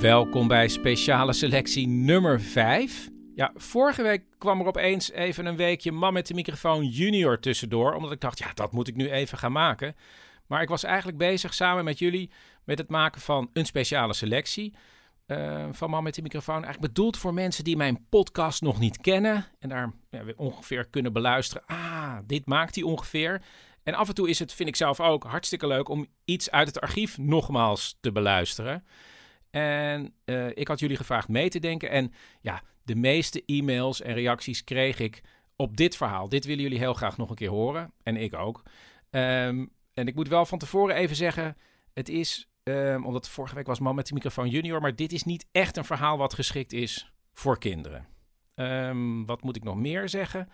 Welkom bij speciale selectie nummer 5. Ja, vorige week kwam er opeens even een weekje Man met de microfoon junior tussendoor. Omdat ik dacht, ja, dat moet ik nu even gaan maken. Maar ik was eigenlijk bezig samen met jullie met het maken van een speciale selectie. Uh, van Man met de microfoon. Eigenlijk bedoeld voor mensen die mijn podcast nog niet kennen. En daar ja, ongeveer kunnen beluisteren. Ah, dit maakt hij ongeveer. En af en toe is het, vind ik zelf ook, hartstikke leuk om iets uit het archief nogmaals te beluisteren. En uh, ik had jullie gevraagd mee te denken. En ja, de meeste e-mails en reacties kreeg ik op dit verhaal. Dit willen jullie heel graag nog een keer horen. En ik ook. Um, en ik moet wel van tevoren even zeggen: het is, um, omdat vorige week was Man met de microfoon junior, maar dit is niet echt een verhaal wat geschikt is voor kinderen. Um, wat moet ik nog meer zeggen?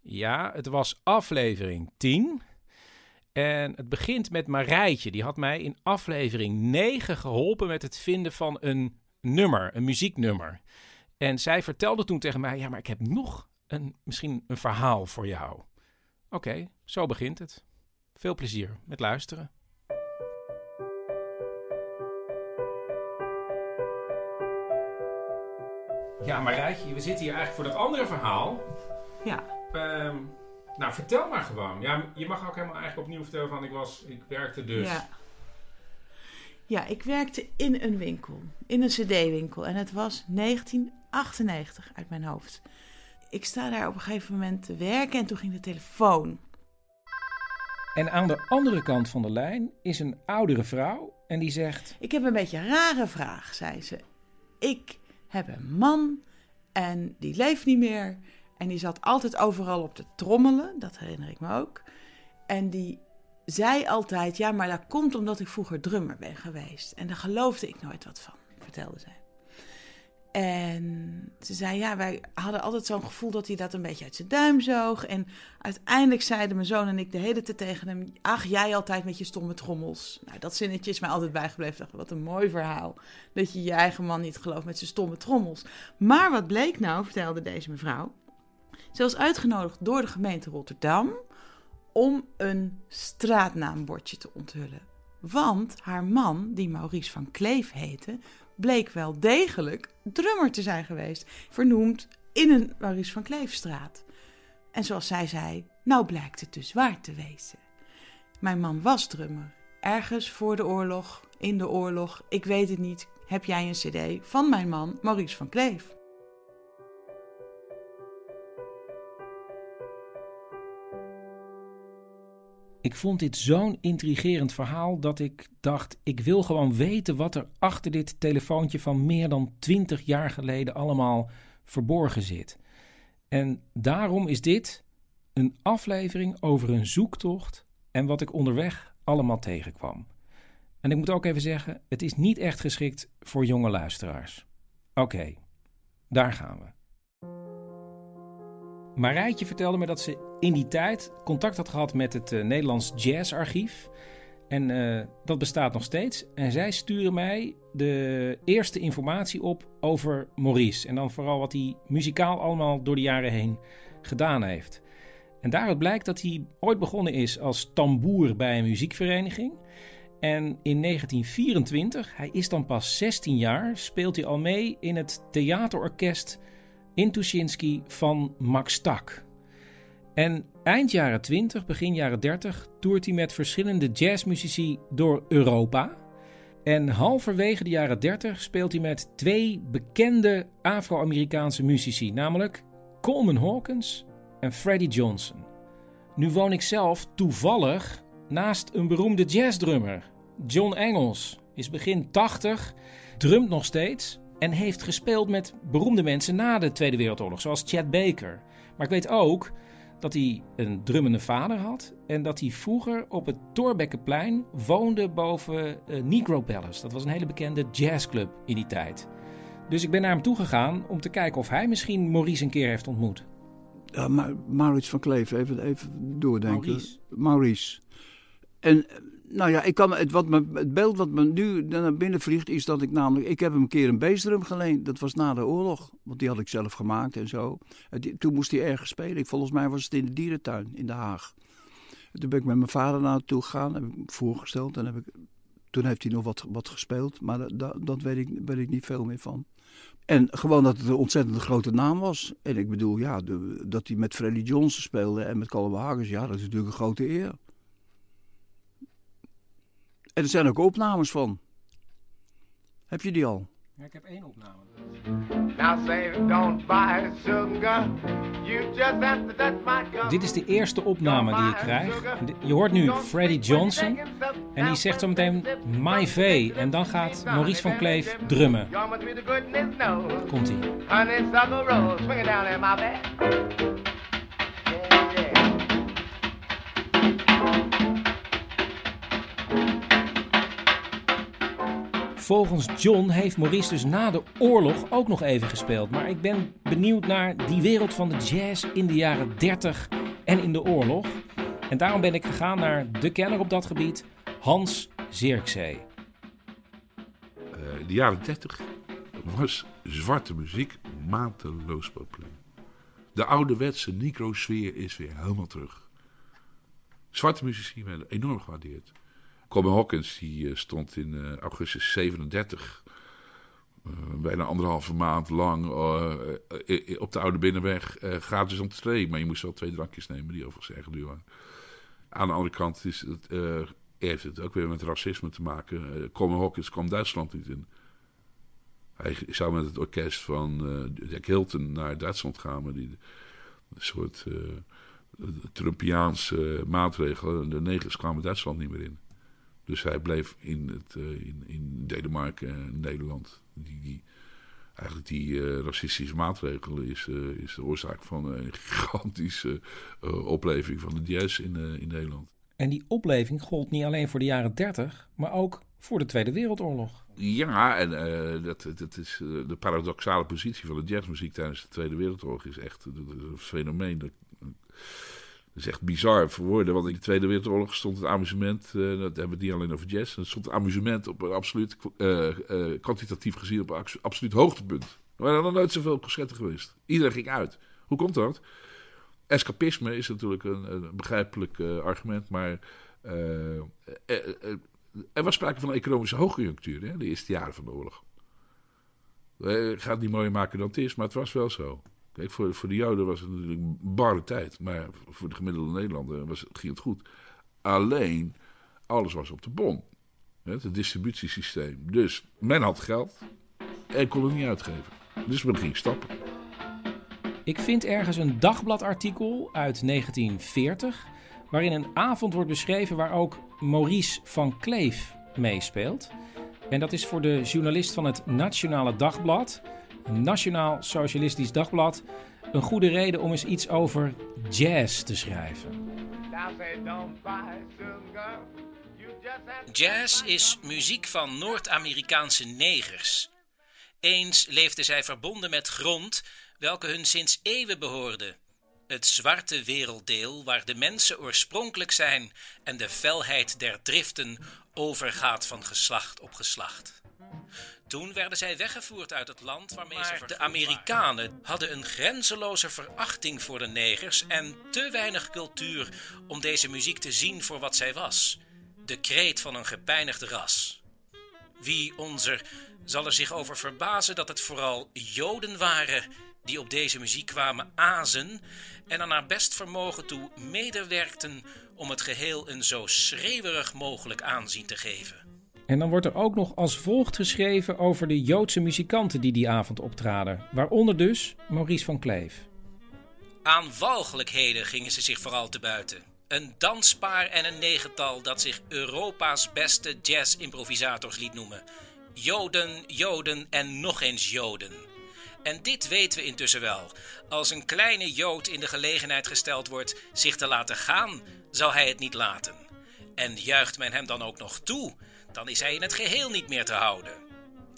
Ja, het was aflevering 10. En het begint met Marijtje. Die had mij in aflevering 9 geholpen met het vinden van een nummer, een muzieknummer. En zij vertelde toen tegen mij: Ja, maar ik heb nog een, misschien een verhaal voor jou. Oké, okay, zo begint het. Veel plezier met luisteren. Ja, Marijtje, we zitten hier eigenlijk voor dat andere verhaal. Ja. Um, nou, vertel maar gewoon. Ja, je mag ook helemaal eigenlijk opnieuw vertellen van ik was, ik werkte dus. Ja. Ja, ik werkte in een winkel, in een cd-winkel. En het was 1998 uit mijn hoofd. Ik sta daar op een gegeven moment te werken en toen ging de telefoon. En aan de andere kant van de lijn is een oudere vrouw en die zegt... Ik heb een beetje een rare vraag, zei ze. Ik heb een man en die leeft niet meer. En die zat altijd overal op te trommelen, dat herinner ik me ook. En die zei altijd, ja, maar dat komt omdat ik vroeger drummer ben geweest. En daar geloofde ik nooit wat van, vertelde zij. En ze zei, ja, wij hadden altijd zo'n gevoel dat hij dat een beetje uit zijn duim zoog. En uiteindelijk zeiden mijn zoon en ik de hele tijd tegen hem... ach, jij altijd met je stomme trommels. Nou, dat zinnetje is mij altijd bijgebleven. Dacht, wat een mooi verhaal. Dat je je eigen man niet gelooft met zijn stomme trommels. Maar wat bleek nou, vertelde deze mevrouw... Ze was uitgenodigd door de gemeente Rotterdam om een straatnaambordje te onthullen. Want haar man, die Maurice van Kleef heette, bleek wel degelijk drummer te zijn geweest, vernoemd in een Maurice van Kleefstraat. En zoals zij zei, nou blijkt het dus waar te wezen. Mijn man was drummer. Ergens voor de oorlog, in de oorlog, ik weet het niet, heb jij een cd van mijn man Maurice van Kleef. Ik vond dit zo'n intrigerend verhaal dat ik dacht: ik wil gewoon weten wat er achter dit telefoontje van meer dan twintig jaar geleden allemaal verborgen zit. En daarom is dit een aflevering over een zoektocht en wat ik onderweg allemaal tegenkwam. En ik moet ook even zeggen: het is niet echt geschikt voor jonge luisteraars. Oké, daar gaan we. Marijtje vertelde me dat ze in die tijd contact had gehad met het uh, Nederlands Jazzarchief. En uh, dat bestaat nog steeds. En zij sturen mij de eerste informatie op over Maurice. En dan vooral wat hij muzikaal allemaal door de jaren heen gedaan heeft. En daaruit blijkt dat hij ooit begonnen is als tamboer bij een muziekvereniging. En in 1924, hij is dan pas 16 jaar, speelt hij al mee in het theaterorkest in Tuschinski van Max Tak. En eind jaren 20, begin jaren 30 toert hij met verschillende jazzmuzici door Europa. En halverwege de jaren 30 speelt hij met twee bekende Afro-Amerikaanse muzici, namelijk Coleman Hawkins en Freddie Johnson. Nu woon ik zelf toevallig naast een beroemde jazzdrummer. John Engels is begin 80, drumt nog steeds en heeft gespeeld met beroemde mensen na de Tweede Wereldoorlog, zoals Chad Baker. Maar ik weet ook dat hij een drummende vader had en dat hij vroeger op het Torbekkenplein woonde boven uh, Negro Palace. Dat was een hele bekende jazzclub in die tijd. Dus ik ben naar hem toe gegaan om te kijken of hij misschien Maurice een keer heeft ontmoet. Uh, Maurits van Kleef, even, even doordenken. Maurice. Maurice. En nou ja, ik kan, het, wat het beeld wat me nu naar binnen vliegt is dat ik namelijk... Ik heb hem een keer een bassdrum geleend. Dat was na de oorlog. Want die had ik zelf gemaakt en zo. toen moest hij ergens spelen. Ik, volgens mij was het in de dierentuin in Den Haag. toen ben ik met mijn vader naartoe gegaan. Heb ik voorgesteld. En heb ik Toen heeft hij nog wat, wat gespeeld, maar dat, dat, weet, ik, weet ik niet veel meer van. En gewoon dat het een ontzettend grote naam was. En ik bedoel, ja, dat hij met Freddie Johnson speelde en met Caleb Hagers, ja, dat is natuurlijk een grote eer. En er zijn ook opnames van. Heb je die al? Ja, ik heb één opname. Dit is de eerste opname die ik krijg. Je hoort nu Freddie Johnson. En die zegt zo meteen My V. En dan gaat Maurice van Kleef drummen. Y'all Volgens John heeft Maurice dus na de oorlog ook nog even gespeeld. Maar ik ben benieuwd naar die wereld van de jazz in de jaren 30 en in de oorlog. En daarom ben ik gegaan naar de kenner op dat gebied, Hans Zirkzee. Eh, in de jaren 30 was zwarte muziek mateloos populair. De ouderwetse Negro-sfeer is weer helemaal terug. Zwarte muzici werden enorm gewaardeerd. Coleman Hawkins die, eh, stond in eh, augustus 37, eh, bijna anderhalve maand lang, op de Oude Binnenweg gratis entree. Maar je moest wel twee drankjes nemen, die overigens erg duur waren. Aan de andere kant is het, heeft het ook weer met racisme te maken. Uh, Coleman Hawkins kwam Duitsland niet in. Hij zou met het orkest van Jack Hilton naar Duitsland gaan, maar die een soort Trumpiaanse maatregelen. De negers kwamen Duitsland niet meer in. Dus hij bleef in, het, eh, in, in Denemarken en Nederland. Die, die, eigenlijk die eh, racistische maatregelen is, eh, is de oorzaak van een gigantische opleving van de jazz in, in Nederland. En die opleving gold niet alleen voor de jaren 30, maar ook voor de Tweede Wereldoorlog. Ja, en dat, dat is de paradoxale positie van de jazzmuziek tijdens de Tweede Wereldoorlog is echt een fenomeen. Dat, dat is echt bizar voor woorden. Want in de Tweede Wereldoorlog stond het amusement, eh, dat hebben we niet alleen over jazz, er stond het amusement op een absoluut, eh, kwantitatief gezien op een abso- absoluut hoogtepunt. Er waren nog nooit zoveel concerten geweest. Iedereen ging uit. Hoe komt dat? Escapisme is natuurlijk een, een begrijpelijk argument, maar er was sprake van een economische hoogconjunctuur, hè, de eerste jaren van de oorlog. Ik ga het niet mooier maken dan het is, maar het was wel zo. Kijk, voor, voor de Joden was het natuurlijk een barre tijd, maar voor de gemiddelde Nederlander was, ging het goed. Alleen, alles was op de bon. Het distributiesysteem. Dus men had geld en kon het niet uitgeven. Dus men ging stappen. Ik vind ergens een dagbladartikel uit 1940, waarin een avond wordt beschreven waar ook Maurice van Kleef meespeelt. En dat is voor de journalist van het Nationale Dagblad, Nationaal Socialistisch Dagblad, een goede reden om eens iets over jazz te schrijven. Jazz is muziek van Noord-Amerikaanse negers. Eens leefden zij verbonden met grond welke hun sinds eeuwen behoorde. Het zwarte werelddeel waar de mensen oorspronkelijk zijn en de felheid der driften overgaat van geslacht op geslacht. Toen werden zij weggevoerd uit het land waarmee ze de Amerikanen hadden een grenzeloze verachting voor de negers en te weinig cultuur om deze muziek te zien voor wat zij was. De kreet van een gepijnigd ras. Wie onzer zal er zich over verbazen dat het vooral Joden waren die op deze muziek kwamen azen en er naar best vermogen toe medewerkten om het geheel een zo schreeuwerig mogelijk aanzien te geven. En dan wordt er ook nog als volgt geschreven over de Joodse muzikanten die die avond optraden, waaronder dus Maurice van Kleef. Aan walgelijkheden gingen ze zich vooral te buiten. Een danspaar en een negental dat zich Europa's beste jazz-improvisators liet noemen. Joden, Joden en nog eens Joden. En dit weten we intussen wel. Als een kleine Jood in de gelegenheid gesteld wordt zich te laten gaan, zal hij het niet laten. En juicht men hem dan ook nog toe, dan is hij in het geheel niet meer te houden.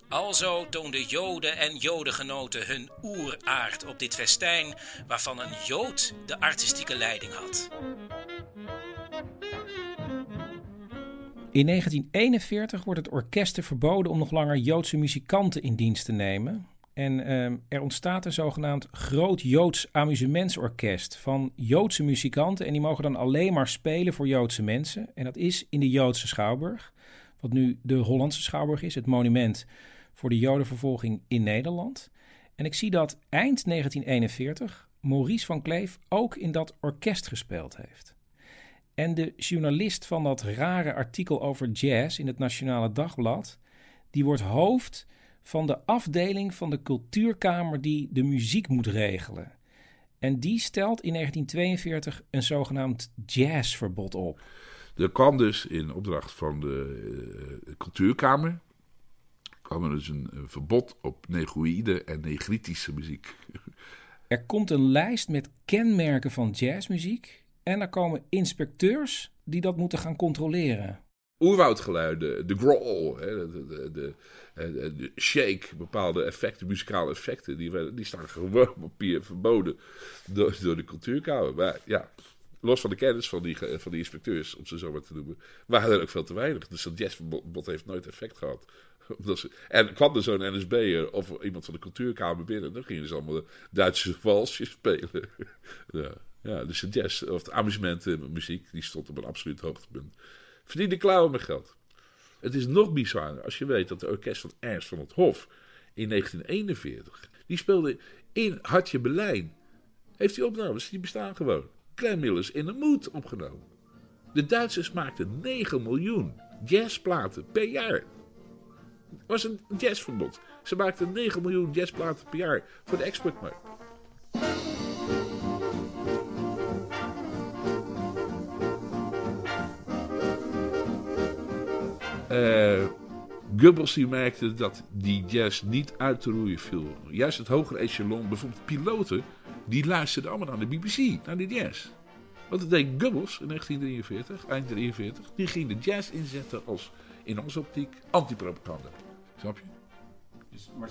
Alzo toonden Joden en Jodengenoten hun oeraard op dit festijn, waarvan een Jood de artistieke leiding had. In 1941 wordt het orkesten verboden om nog langer Joodse muzikanten in dienst te nemen. En ehm, er ontstaat een zogenaamd Groot Joods Amusementsorkest van Joodse muzikanten. En die mogen dan alleen maar spelen voor Joodse mensen. En dat is in de Joodse Schouwburg. Wat nu de Hollandse Schouwburg is, het monument voor de Jodenvervolging in Nederland. En ik zie dat eind 1941 Maurice van Kleef ook in dat orkest gespeeld heeft. En de journalist van dat rare artikel over jazz in het Nationale Dagblad, die wordt hoofd van de afdeling van de cultuurkamer die de muziek moet regelen. En die stelt in 1942 een zogenaamd jazzverbod op. Er kwam dus in opdracht van de uh, cultuurkamer kwam er dus een, een verbod op negroïde en negritische muziek. Er komt een lijst met kenmerken van jazzmuziek en er komen inspecteurs die dat moeten gaan controleren. Oerwoudgeluiden, de growl, de, de, de, de, shake, bepaalde effecten, muzikale effecten, die, die staan gewoon op papier verboden door, door de cultuurkamer. Maar ja, los van de kennis van die, van die inspecteurs, om ze zo maar te noemen, waren er ook veel te weinig. Dus dat jazzverbod heeft nooit effect gehad. En kwam er zo'n NSB'er of iemand van de cultuurkamer binnen, dan gingen ze allemaal Duitse walsjes spelen. ja. Ja, dus de jazz, of de amusementmuziek, die stond op een absoluut hoogtepunt. Verdiende klauwen met geld. Het is nog bizarder als je weet dat de orkest van Ernst van het Hof in 1941, die speelde in Hartje Berlijn. Heeft hij opnames, die bestaan gewoon. Clem Millers in de Moed opgenomen. De Duitsers maakten 9 miljoen jazzplaten per jaar. Het was een jazzverbod. Ze maakten 9 miljoen jazzplaten per jaar voor de exportmarkt. Uh, die merkte dat die jazz niet uit te roeien viel. Juist het hogere echelon, bijvoorbeeld piloten, die luisterden allemaal naar de BBC, naar de jazz. Wat dat deed Goebbels in 1943, eind 43, die ging de jazz inzetten als, in onze optiek, antipropaganda. Snap je? Dus, maar,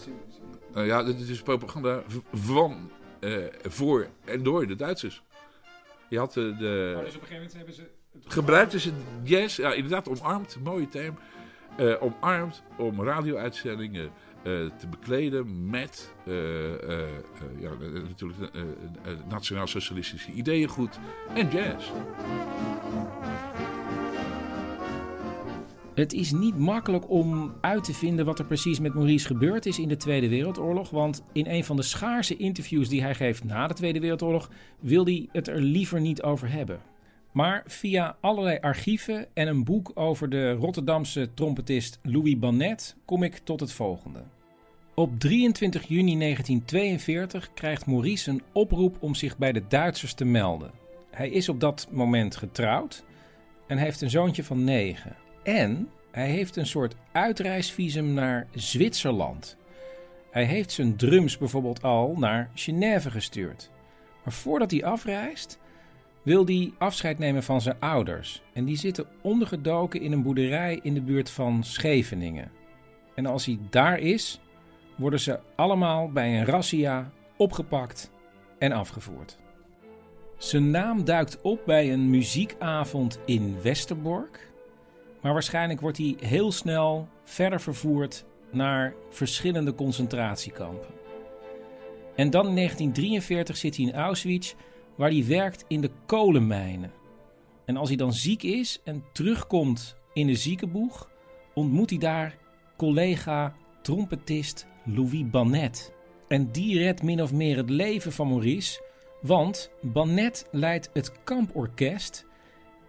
uh, ja, dit is propaganda van, uh, voor en door de Duitsers. Je had de... de oh, dus op een gegeven moment hebben ze gebruikten ze jazz, ja, inderdaad omarmd, mooie term, uh, omarmd om radio-uitzendingen te bekleden met uh, ja, natuurlijk nationaal-socialistische ideeëngoed en jazz. Het is niet makkelijk om uit te vinden wat er precies met Maurice gebeurd is in de Tweede Wereldoorlog. Want in een van de schaarse interviews die hij geeft na de Tweede Wereldoorlog wil hij het er liever niet over hebben. Maar via allerlei archieven en een boek over de Rotterdamse trompetist Louis Bannet kom ik tot het volgende. Op 23 juni 1942 krijgt Maurice een oproep om zich bij de Duitsers te melden. Hij is op dat moment getrouwd en heeft een zoontje van 9. En hij heeft een soort uitreisvisum naar Zwitserland. Hij heeft zijn drums bijvoorbeeld al naar Genève gestuurd. Maar voordat hij afreist, wil hij afscheid nemen van zijn ouders. En die zitten ondergedoken in een boerderij in de buurt van Scheveningen. En als hij daar is, worden ze allemaal bij een razzia opgepakt en afgevoerd. Zijn naam duikt op bij een muziekavond in Westerbork. Maar waarschijnlijk wordt hij heel snel verder vervoerd naar verschillende concentratiekampen. En dan in 1943 zit hij in Auschwitz waar hij werkt in de kolenmijnen. En als hij dan ziek is en terugkomt in de ziekenboeg, ontmoet hij daar collega trompetist Louis Bannet. En die redt min of meer het leven van Maurice, want Bannet leidt het kamporkest,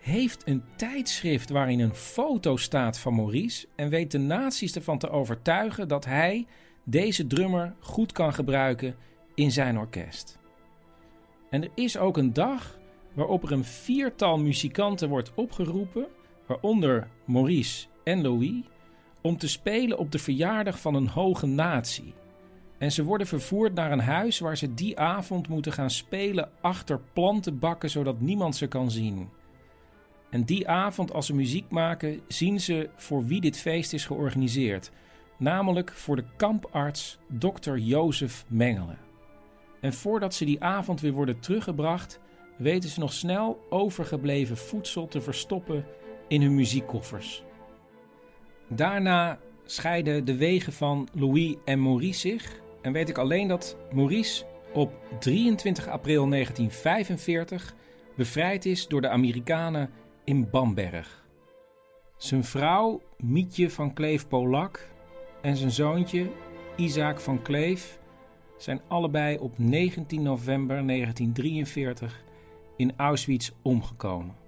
heeft een tijdschrift waarin een foto staat van Maurice en weet de nazi's ervan te overtuigen dat hij deze drummer goed kan gebruiken in zijn orkest. En er is ook een dag waarop er een viertal muzikanten wordt opgeroepen, waaronder Maurice en Louis, om te spelen op de verjaardag van een hoge natie. En ze worden vervoerd naar een huis waar ze die avond moeten gaan spelen achter plantenbakken zodat niemand ze kan zien. En die avond, als ze muziek maken, zien ze voor wie dit feest is georganiseerd, namelijk voor de kamparts Dr. Jozef Mengelen. En voordat ze die avond weer worden teruggebracht, weten ze nog snel overgebleven voedsel te verstoppen in hun muziekkoffers. Daarna scheiden de wegen van Louis en Maurice zich en weet ik alleen dat Maurice op 23 april 1945 bevrijd is door de Amerikanen in Bamberg. Zijn vrouw, Mietje van Kleef-Polak, en zijn zoontje, Isaac van Kleef, zijn allebei op 19 november 1943 in Auschwitz omgekomen.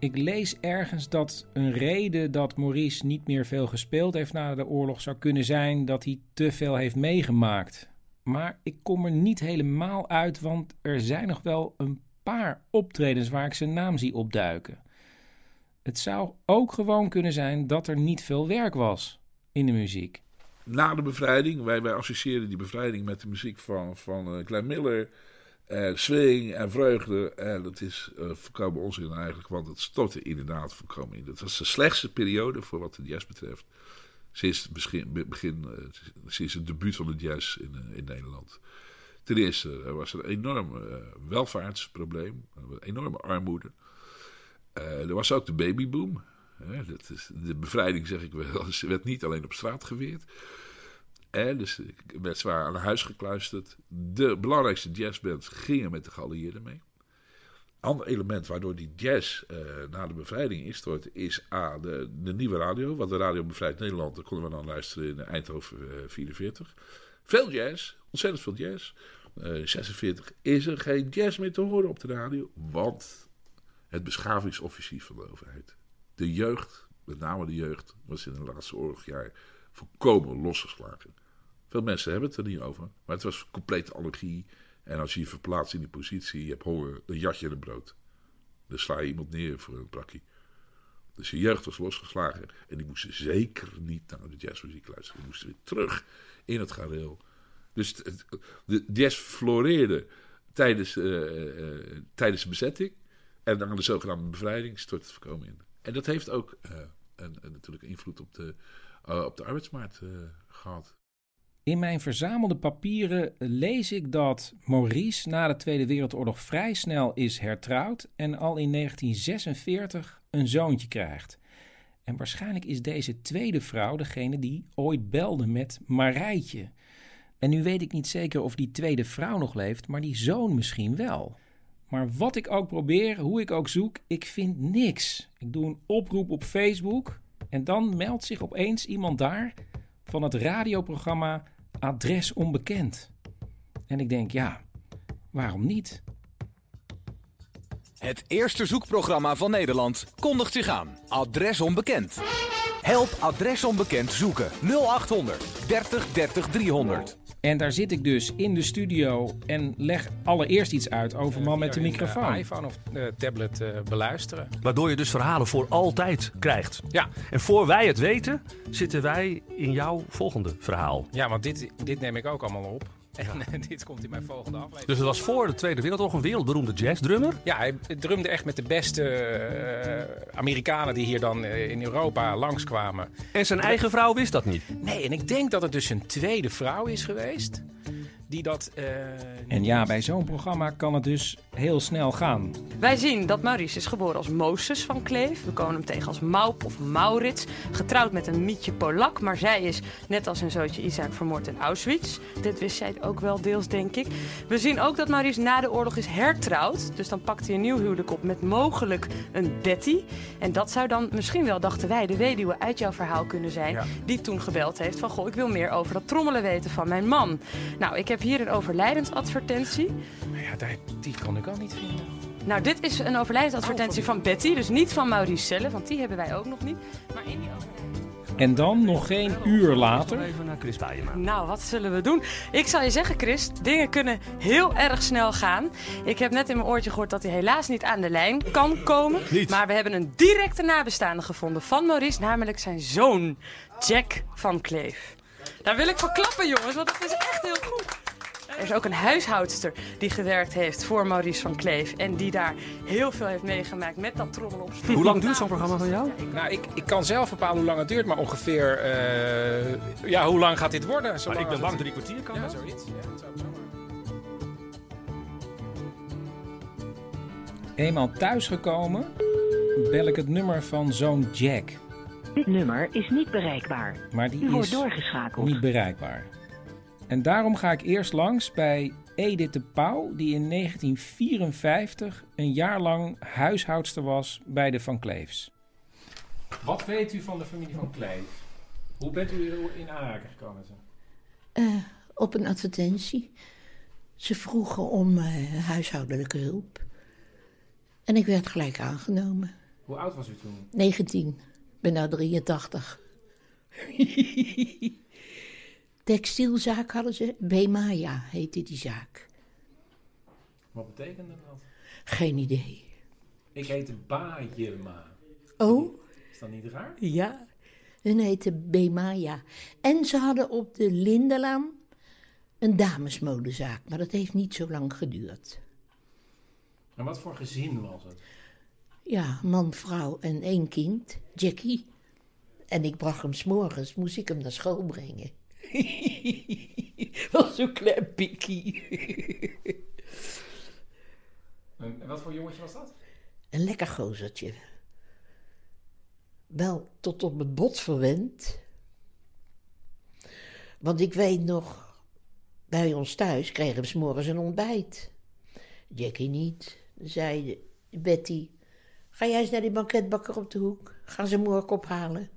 Ik lees ergens dat een reden dat Maurice niet meer veel gespeeld heeft na de oorlog zou kunnen zijn dat hij te veel heeft meegemaakt. Maar ik kom er niet helemaal uit, want er zijn nog wel een paar optredens waar ik zijn naam zie opduiken. Het zou ook gewoon kunnen zijn dat er niet veel werk was in de muziek. Na de bevrijding, wij, wij associëren die bevrijding met de muziek van, van uh, Glenn Miller, uh, swing en vreugde. En dat is uh, volkomen onzin eigenlijk, want het stortte inderdaad volkomen in. Dat was de slechtste periode voor wat de jazz betreft. Sinds het begin, begin sinds het debuut van de jazz in, in Nederland. Ten eerste er was er een enorm welvaartsprobleem, een enorme armoede. er was ook de babyboom. dat is, de bevrijding, zeg ik wel, werd niet alleen op straat geweerd. En dus ik werd zwaar aan huis gekluisterd. De belangrijkste jazzbands gingen met de geallieerden mee. Ander element waardoor die jazz uh, na de bevrijding instort, is A, de, de, nieuwe radio. Want de radio Bevrijd Nederland, daar konden we dan luisteren in Eindhoven uh, 44. Veel jazz, ontzettend veel jazz. Uh, 46 is er geen jazz meer te horen op de radio, want het beschavingsoffensief van de overheid. De jeugd, met name de jeugd, was in de laatste oorlogjaar volkomen losgeslagen. Veel mensen hebben het er niet over, maar het was complete allergie. En als je je verplaatst in die positie, je hebt honger, dan jat je een brood. Dan sla je iemand neer voor een prakkie. Dus je jeugd was losgeslagen en die moesten zeker niet naar de jazzmuziek luisteren. Die moesten weer terug in het gareel. Dus de jazz floreerde tijdens, uh, uh, tijdens de bezetting. En dan de zogenaamde bevrijding stort het voorkomen in. En dat heeft ook uh, een, een, natuurlijk invloed op de, op de arbeidsmarkt gehad. In mijn verzamelde papieren lees ik dat Maurice na de Tweede Wereldoorlog vrij snel is hertrouwd en al in 1946 een zoontje krijgt. En waarschijnlijk is deze tweede vrouw degene die ooit belde met Marijtje. En nu weet ik niet zeker of die tweede vrouw nog leeft, maar die zoon misschien wel. Maar wat ik ook probeer, hoe ik ook zoek, ik vind niks. Ik doe een oproep op Facebook en dan meldt zich opeens iemand daar van het radioprogramma Adres Onbekend. En ik denk, ja, waarom niet? Het eerste zoekprogramma van Nederland kondigt zich aan. Adres Onbekend. Help Adres Onbekend zoeken. 0800 30 30 300. En daar zit ik dus in de studio en leg allereerst iets uit over man met de microfoon. iPhone of uh, tablet uh, beluisteren. Waardoor je dus verhalen voor altijd krijgt. Ja. En voor wij het weten, zitten wij in jouw volgende verhaal. Ja, want dit, dit neem ik ook allemaal op. En dit komt in mijn volgende aflevering. Dus het was voor de Tweede Wereldoorlog een wereldberoemde jazzdrummer? Ja, hij drumde echt met de beste uh, Amerikanen die hier dan uh, in Europa langskwamen. En zijn eigen vrouw wist dat niet? Nee, en ik denk dat het dus een tweede vrouw is geweest. Die dat, uh, en ja, bij zo'n programma kan het dus heel snel gaan. Wij zien dat Maurice is geboren als Moses van Kleef. We komen hem tegen als Maup of Maurits. Getrouwd met een Mietje Polak. Maar zij is, net als hun zootje Isaac, vermoord in Auschwitz. Dit wist zij ook wel deels, denk ik. We zien ook dat Maurice na de oorlog is hertrouwd. Dus dan pakt hij een nieuw huwelijk op met mogelijk een Betty. En dat zou dan misschien wel, dachten wij, de weduwe uit jouw verhaal kunnen zijn. Ja. Die toen gebeld heeft van, goh, ik wil meer over dat trommelen weten van mijn man. Nou, ik heb hier een overlijdensadvertentie. Nou ja, daar, die kon ik al niet vinden. Nou, dit is een overlijdensadvertentie oh, van, van Betty. Dus niet van Maurice zelf, want die hebben wij ook nog niet. Maar in die en dan nog geen uur later. Even naar Chris. Nou, wat zullen we doen? Ik zal je zeggen, Chris, dingen kunnen heel erg snel gaan. Ik heb net in mijn oortje gehoord dat hij helaas niet aan de lijn kan komen. Niet. Maar we hebben een directe nabestaande gevonden van Maurice, namelijk zijn zoon, Jack van Kleef. Daar wil ik voor klappen, jongens, want het is echt heel goed. Er is ook een huishoudster die gewerkt heeft voor Maurice van Kleef. En die daar heel veel heeft meegemaakt met dat trommel op stoel. Hoe lang duurt zo'n programma van jou? Nou, ik, ik kan zelf bepalen hoe lang het duurt, maar ongeveer... Uh, ja, hoe lang gaat dit worden? Maar ik ben bang drie kwartier kan Ja, dat? zoiets. Ja, dat zou zomaar. Eenmaal thuisgekomen bel ik het nummer van zoon Jack. Dit nummer is niet bereikbaar. Maar die U wordt is doorgeschakeld. niet bereikbaar. En daarom ga ik eerst langs bij Edith de Pauw, die in 1954 een jaar lang huishoudster was bij de Van Kleefs. Wat weet u van de familie Van Kleef? Hoe bent u in aanraking gekomen met ze? Eh, op een advertentie. Ze vroegen om eh, huishoudelijke hulp. En ik werd gelijk aangenomen. Hoe oud was u toen? 19. Ik ben nou 83. Textielzaak hadden ze. Bemaya heette die zaak. Wat betekende dat? Geen idee. Ik heette Bajema. Oh? Is dat niet raar? Ja. Hun heette Bemaya. En ze hadden op de Lindelaan een damesmodezaak. Maar dat heeft niet zo lang geduurd. En wat voor gezin was het? Ja, man, vrouw en één kind, Jackie. En ik bracht hem s'morgens, moest ik hem naar school brengen. was zo'n klein pikkie. En wat voor jongetje was dat? Een lekker gozertje. Wel tot op het bot verwend. Want ik weet nog, bij ons thuis kregen we s'morgens een ontbijt. Jackie niet. Zei Betty, ga jij eens naar die banketbakker op de hoek. Gaan ze morgen ophalen.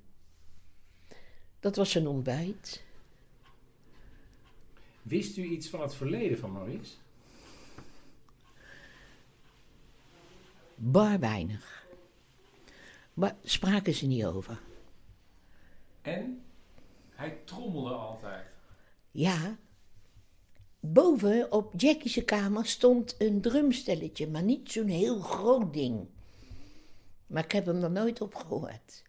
Dat was zijn ontbijt. Wist u iets van het verleden van Maurice? Bar weinig. Maar spraken ze niet over. En? Hij trommelde altijd. Ja. Boven op Jackie's kamer stond een drumstelletje, maar niet zo'n heel groot ding. Maar ik heb hem er nooit op gehoord.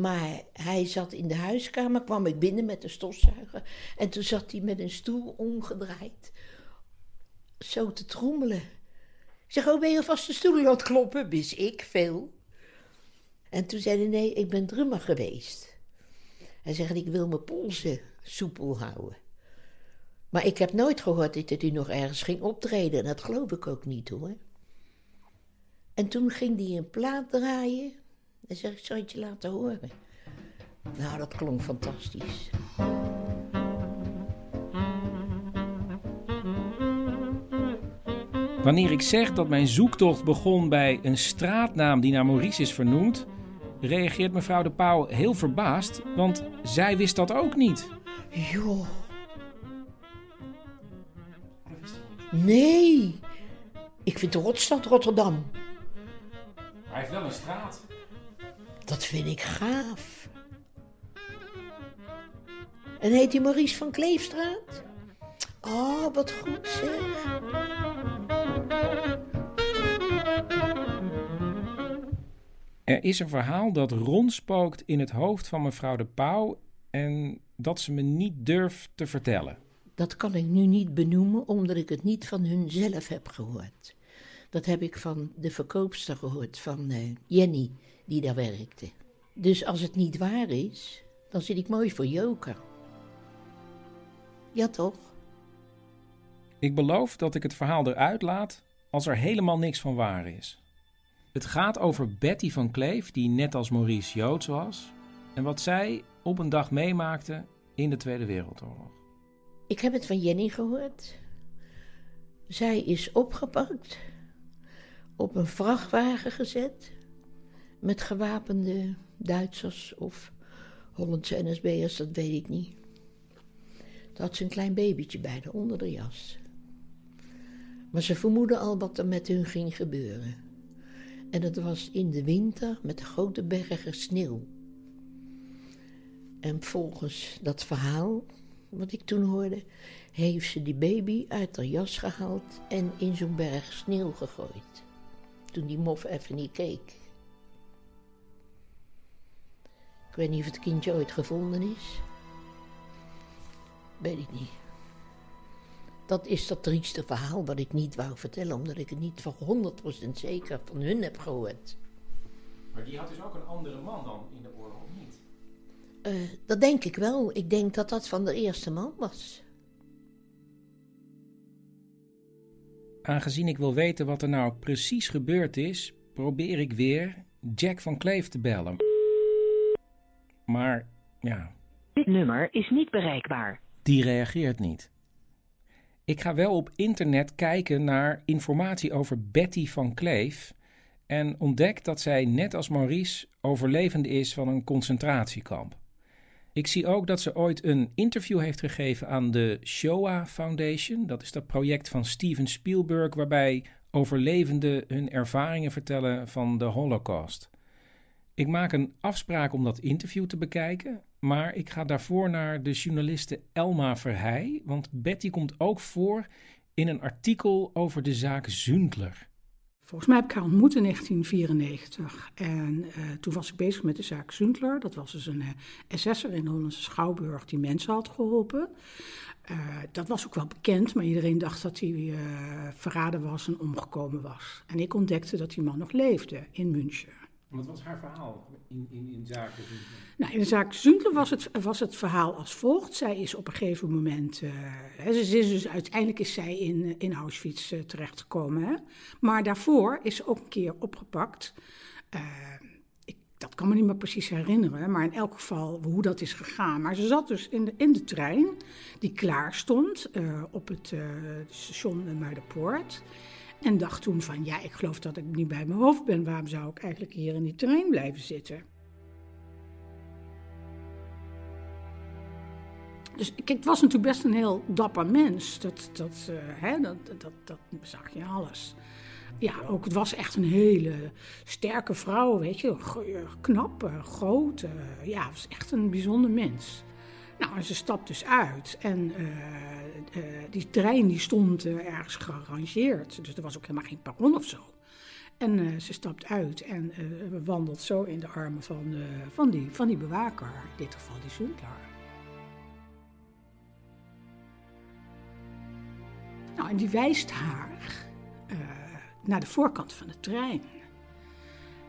Maar hij zat in de huiskamer, kwam ik binnen met de stofzuiger. En toen zat hij met een stoel omgedraaid. Zo te trommelen. Ik zeg, oh, ben je vast de stoel aan het kloppen? Wist ik veel. En toen zei hij, nee, ik ben drummer geweest. Hij zegt, ik wil mijn polsen soepel houden. Maar ik heb nooit gehoord dat hij nog ergens ging optreden. En dat geloof ik ook niet hoor. En toen ging hij een plaat draaien. En zeg ik, zal het je laten horen? Nou, dat klonk fantastisch. Wanneer ik zeg dat mijn zoektocht begon bij een straatnaam die naar Maurice is vernoemd, reageert mevrouw de Pauw heel verbaasd, want zij wist dat ook niet. Joh. Nee. Ik vind de rotstad Rotterdam. Hij heeft wel een straat. Dat vind ik gaaf. En heet hij Maurice van Kleefstraat? Oh, wat goed zeg. Er is een verhaal dat rondspookt in het hoofd van mevrouw de Pauw en dat ze me niet durft te vertellen. Dat kan ik nu niet benoemen, omdat ik het niet van hun zelf heb gehoord. Dat heb ik van de verkoopster gehoord, van uh, Jenny, die daar werkte. Dus als het niet waar is, dan zit ik mooi voor joker. Ja, toch? Ik beloof dat ik het verhaal eruit laat als er helemaal niks van waar is. Het gaat over Betty van Kleef, die net als Maurice Joods was, en wat zij op een dag meemaakte in de Tweede Wereldoorlog. Ik heb het van Jenny gehoord. Zij is opgepakt, op een vrachtwagen gezet, met gewapende Duitsers of Hollandse NSB'ers, dat weet ik niet. Toen had ze een klein babytje bij de onder de jas. Maar ze vermoeden al wat er met hun ging gebeuren. En het was in de winter met grote bergen sneeuw. En volgens dat verhaal, wat ik toen hoorde, heeft ze die baby uit haar jas gehaald en in zo'n berg sneeuw gegooid. Toen die mof even niet keek. Weet niet of het kindje ooit gevonden is. Weet ik niet. Dat is dat trieste verhaal wat ik niet wou vertellen, omdat ik het niet van 100% zeker van hun heb gehoord. Maar die had dus ook een andere man dan in de oorlog, of niet? Uh, dat denk ik wel. Ik denk dat dat van de eerste man was. Aangezien ik wil weten wat er nou precies gebeurd is, probeer ik weer Jack van Kleef te bellen. Maar ja. Dit nummer is niet bereikbaar. die reageert niet. Ik ga wel op internet kijken naar informatie over Betty van Kleef en ontdek dat zij net als Maurice overlevende is van een concentratiekamp. Ik zie ook dat ze ooit een interview heeft gegeven aan de Shoah Foundation. Dat is dat project van Steven Spielberg waarbij overlevenden hun ervaringen vertellen van de Holocaust. Ik maak een afspraak om dat interview te bekijken, maar ik ga daarvoor naar de journaliste Elma Verheij, want Betty komt ook voor in een artikel over de zaak Zundler. Volgens mij heb ik haar ontmoet in 1994. En uh, toen was ik bezig met de zaak Zundler. Dat was dus een uh, SS'er in Hollandse Schouwburg die mensen had geholpen. Uh, dat was ook wel bekend, maar iedereen dacht dat hij verraden was en omgekomen was. En ik ontdekte dat die man nog leefde in München. Wat was haar verhaal in, in, in zaken? Nou, in de zaak was het, was het verhaal als volgt. Zij is op een gegeven moment, uh, ze is dus, uiteindelijk is zij in, in Auschwitz uh, terechtgekomen. Hè? Maar daarvoor is ze ook een keer opgepakt. Ik, dat kan me niet meer precies herinneren, maar in elk geval hoe dat is gegaan. Maar ze zat dus in de, in de trein die klaar stond op het station Muiderpoort. En dacht toen van, ja, ik geloof dat ik niet bij mijn hoofd ben. Waarom zou ik eigenlijk hier in die trein blijven zitten? Dus kijk, het was natuurlijk best een heel dapper mens. Dat, dat, uh, hè, dat, dat, dat zag je alles. Ja, ook het was echt een hele sterke vrouw, weet je. Knap, groot. Uh, ja, was echt een bijzonder mens. Nou, en ze stapt dus uit. En die trein die stond uh, ergens gearrangeerd. Dus er was ook helemaal geen perron of zo. En ze stapt uit en wandelt zo in de armen van, van, die, van die bewaker. In dit geval die Zundler. Nou, en die wijst haar naar de voorkant van de trein.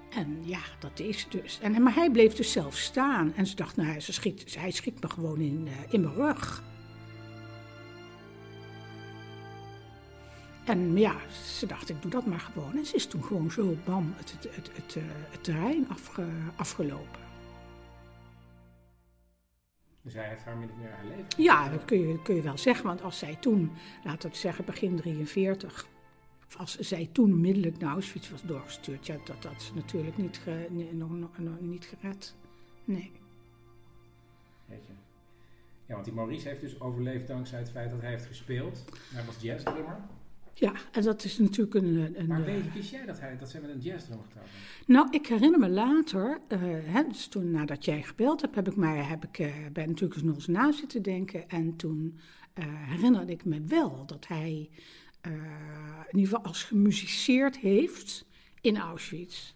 En ja, dat is dus. En, maar hij bleef dus zelf staan. En ze dacht, nou, ze schiet, hij schiet me gewoon in, in mijn rug. En ja, ze dacht, ik doe dat maar gewoon. En ze is toen gewoon zo, bam, het, het, het, het, het terrein afge, afgelopen. Dus hij heeft haar min of meer haar leven? Ja, dat kun je, kun je wel zeggen. Want als zij toen, laten we zeggen begin 43 als zij toen onmiddellijk naar Auschwitz was doorgestuurd, ja, dat had ze natuurlijk niet, ge, nog, nog, nog, niet gered. Nee. Weet je. Ja, want die Maurice heeft dus overleefd dankzij het feit dat hij heeft gespeeld. Hij was jazzdrummer. Ja, en dat is natuurlijk een... een maar weet, wist jij dat, hij, dat zij met een jazzdrummer getrouwd? Nou, ik herinner me later, uh, hè, dus toen nadat jij gebeld hebt, heb ik mij heb ik, uh, bij natuurlijk nog eens na zitten denken. En toen uh, herinnerde ik me wel dat hij uh, in ieder geval als gemusiceerd heeft in Auschwitz.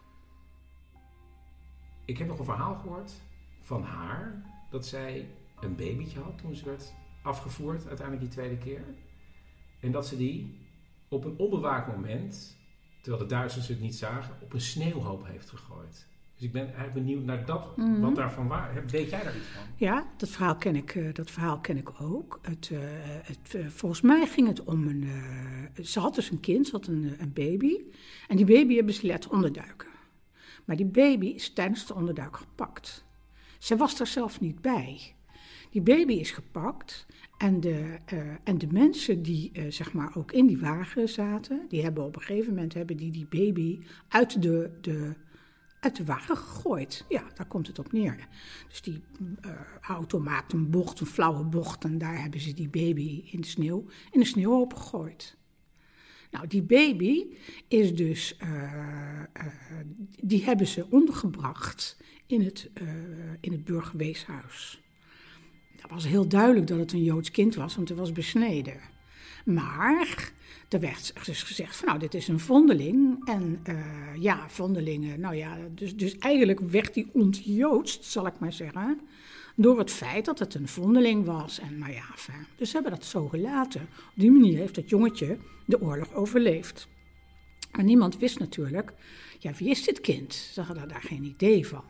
Ik heb nog een verhaal gehoord van haar dat zij een babytje had toen ze werd afgevoerd, uiteindelijk die tweede keer. En dat ze die op een onbewaakt moment, terwijl de Duitsers het niet zagen, op een sneeuwhoop heeft gegooid. Dus ik ben eigenlijk benieuwd naar dat, mm -hmm. wat daarvan waar. Weet jij daar iets van? Ja, dat verhaal ken ik, uh, dat verhaal ken ik ook. Het, uh, het, uh, volgens mij ging het om een. ze had dus een kind, ze had een, een baby. En die baby hebben ze laten onderduiken. Maar die baby is tijdens de onderduik gepakt. Zij was er zelf niet bij. Die baby is gepakt. En de, en de mensen die zeg maar ook in die wagen zaten, die hebben op een gegeven moment hebben die, die baby uit de, de uit de wagen gegooid. Ja, daar komt het op neer. Dus die uh, auto maakt een bocht, een flauwe bocht, en daar hebben ze die baby in de sneeuw, in de sneeuwhoop gegooid. Nou, die baby is dus, uh, uh, die hebben ze ondergebracht in het, in het burgerweeshuis. Dat was heel duidelijk dat het een Joods kind was, want het was besneden. Maar er werd dus gezegd van nou, dit is een vondeling. En uh, ja, vondelingen, nou ja, dus, dus eigenlijk werd die ontjoodst, zal ik maar zeggen. Door het feit dat het een vondeling was. En nou ja, dus ze hebben dat zo gelaten. Op die manier heeft dat jongetje de oorlog overleefd. Maar niemand wist natuurlijk, ja, wie is dit kind? Ze hadden daar geen idee van.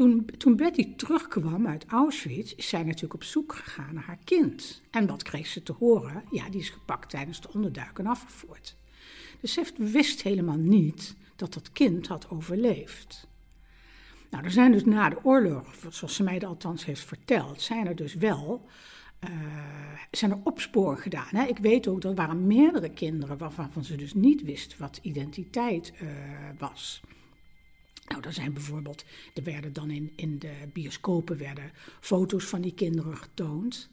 Toen, toen Betty terugkwam uit Auschwitz, is zij natuurlijk op zoek gegaan naar haar kind. En wat kreeg ze te horen? Ja, die is gepakt tijdens de onderduik en afgevoerd. Dus ze wist helemaal niet dat dat kind had overleefd. Nou, er zijn dus na de oorlog, zoals ze mij althans heeft verteld, zijn er dus wel eh, zijn er opsporen gedaan. Hè? Ik weet ook dat er waren meerdere kinderen waarvan ze dus niet wisten wat identiteit eh, was. Nou, er zijn bijvoorbeeld, er werden dan in, in de bioscopen werden foto's van die kinderen getoond.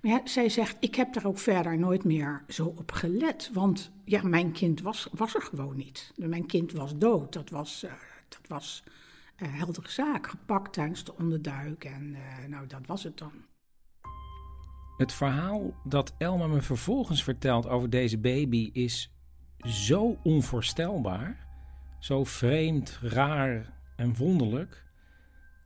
Maar ja, zij zegt, ik heb daar ook verder nooit meer zo op gelet. Want ja, mijn kind was, was er gewoon niet. Mijn kind was dood. Dat was, uh, dat was uh, heldere zaak. Gepakt tijdens de onderduik. En uh, nou, dat was het dan. Het verhaal dat Elma me vervolgens vertelt over deze baby is zo onvoorstelbaar, zo vreemd, raar en wonderlijk,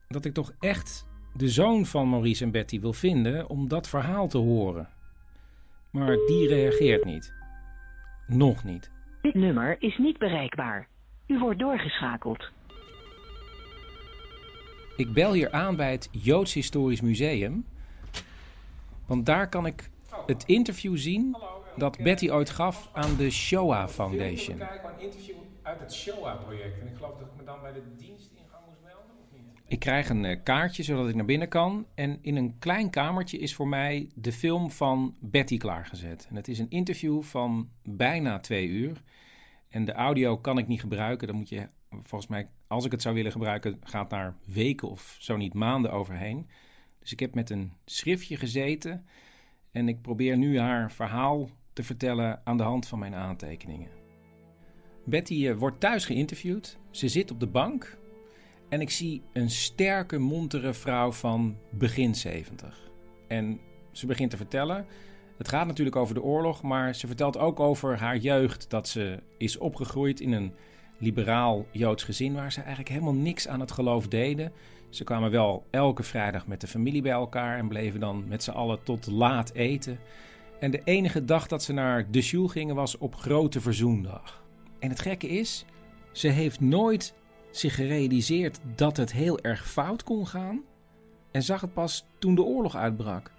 dat ik toch echt de zoon van Maurice en Betty wil vinden om dat verhaal te horen. Maar die reageert niet. Nog niet. Dit nummer is niet bereikbaar. U wordt doorgeschakeld. Ik bel hier aan bij het Joods Historisch Museum want daar kan ik het interview zien dat Betty ooit gaf aan de Shoah Foundation. Het Shoah-project. En ik geloof dat ik me dan bij de dienstingang moest melden, of niet? Ik krijg een uh, kaartje zodat ik naar binnen kan. En in een klein kamertje is voor mij de film van Betty klaargezet. En het is een interview van bijna twee uur. En de audio kan ik niet gebruiken. Dan moet je, volgens mij, als ik het zou willen gebruiken, gaat daar weken of zo niet maanden overheen. Dus ik heb met een schriftje gezeten en ik probeer nu haar verhaal te vertellen aan de hand van mijn aantekeningen. Betty eh, wordt thuis geïnterviewd. Ze zit op de bank en ik zie een sterke, montere vrouw van begin 70. En ze begint te vertellen. Het gaat natuurlijk over de oorlog, maar ze vertelt ook over haar jeugd. Dat ze is opgegroeid in een liberaal Joods gezin waar ze eigenlijk helemaal niks aan het geloof deden. Ze kwamen wel elke vrijdag met de familie bij elkaar en bleven dan met z'n allen tot laat eten. En de enige dag dat ze naar de shul gingen was op Grote Verzoendag. En het gekke is, ze heeft nooit zich gerealiseerd dat het heel erg fout kon gaan en zag het pas toen de oorlog uitbrak.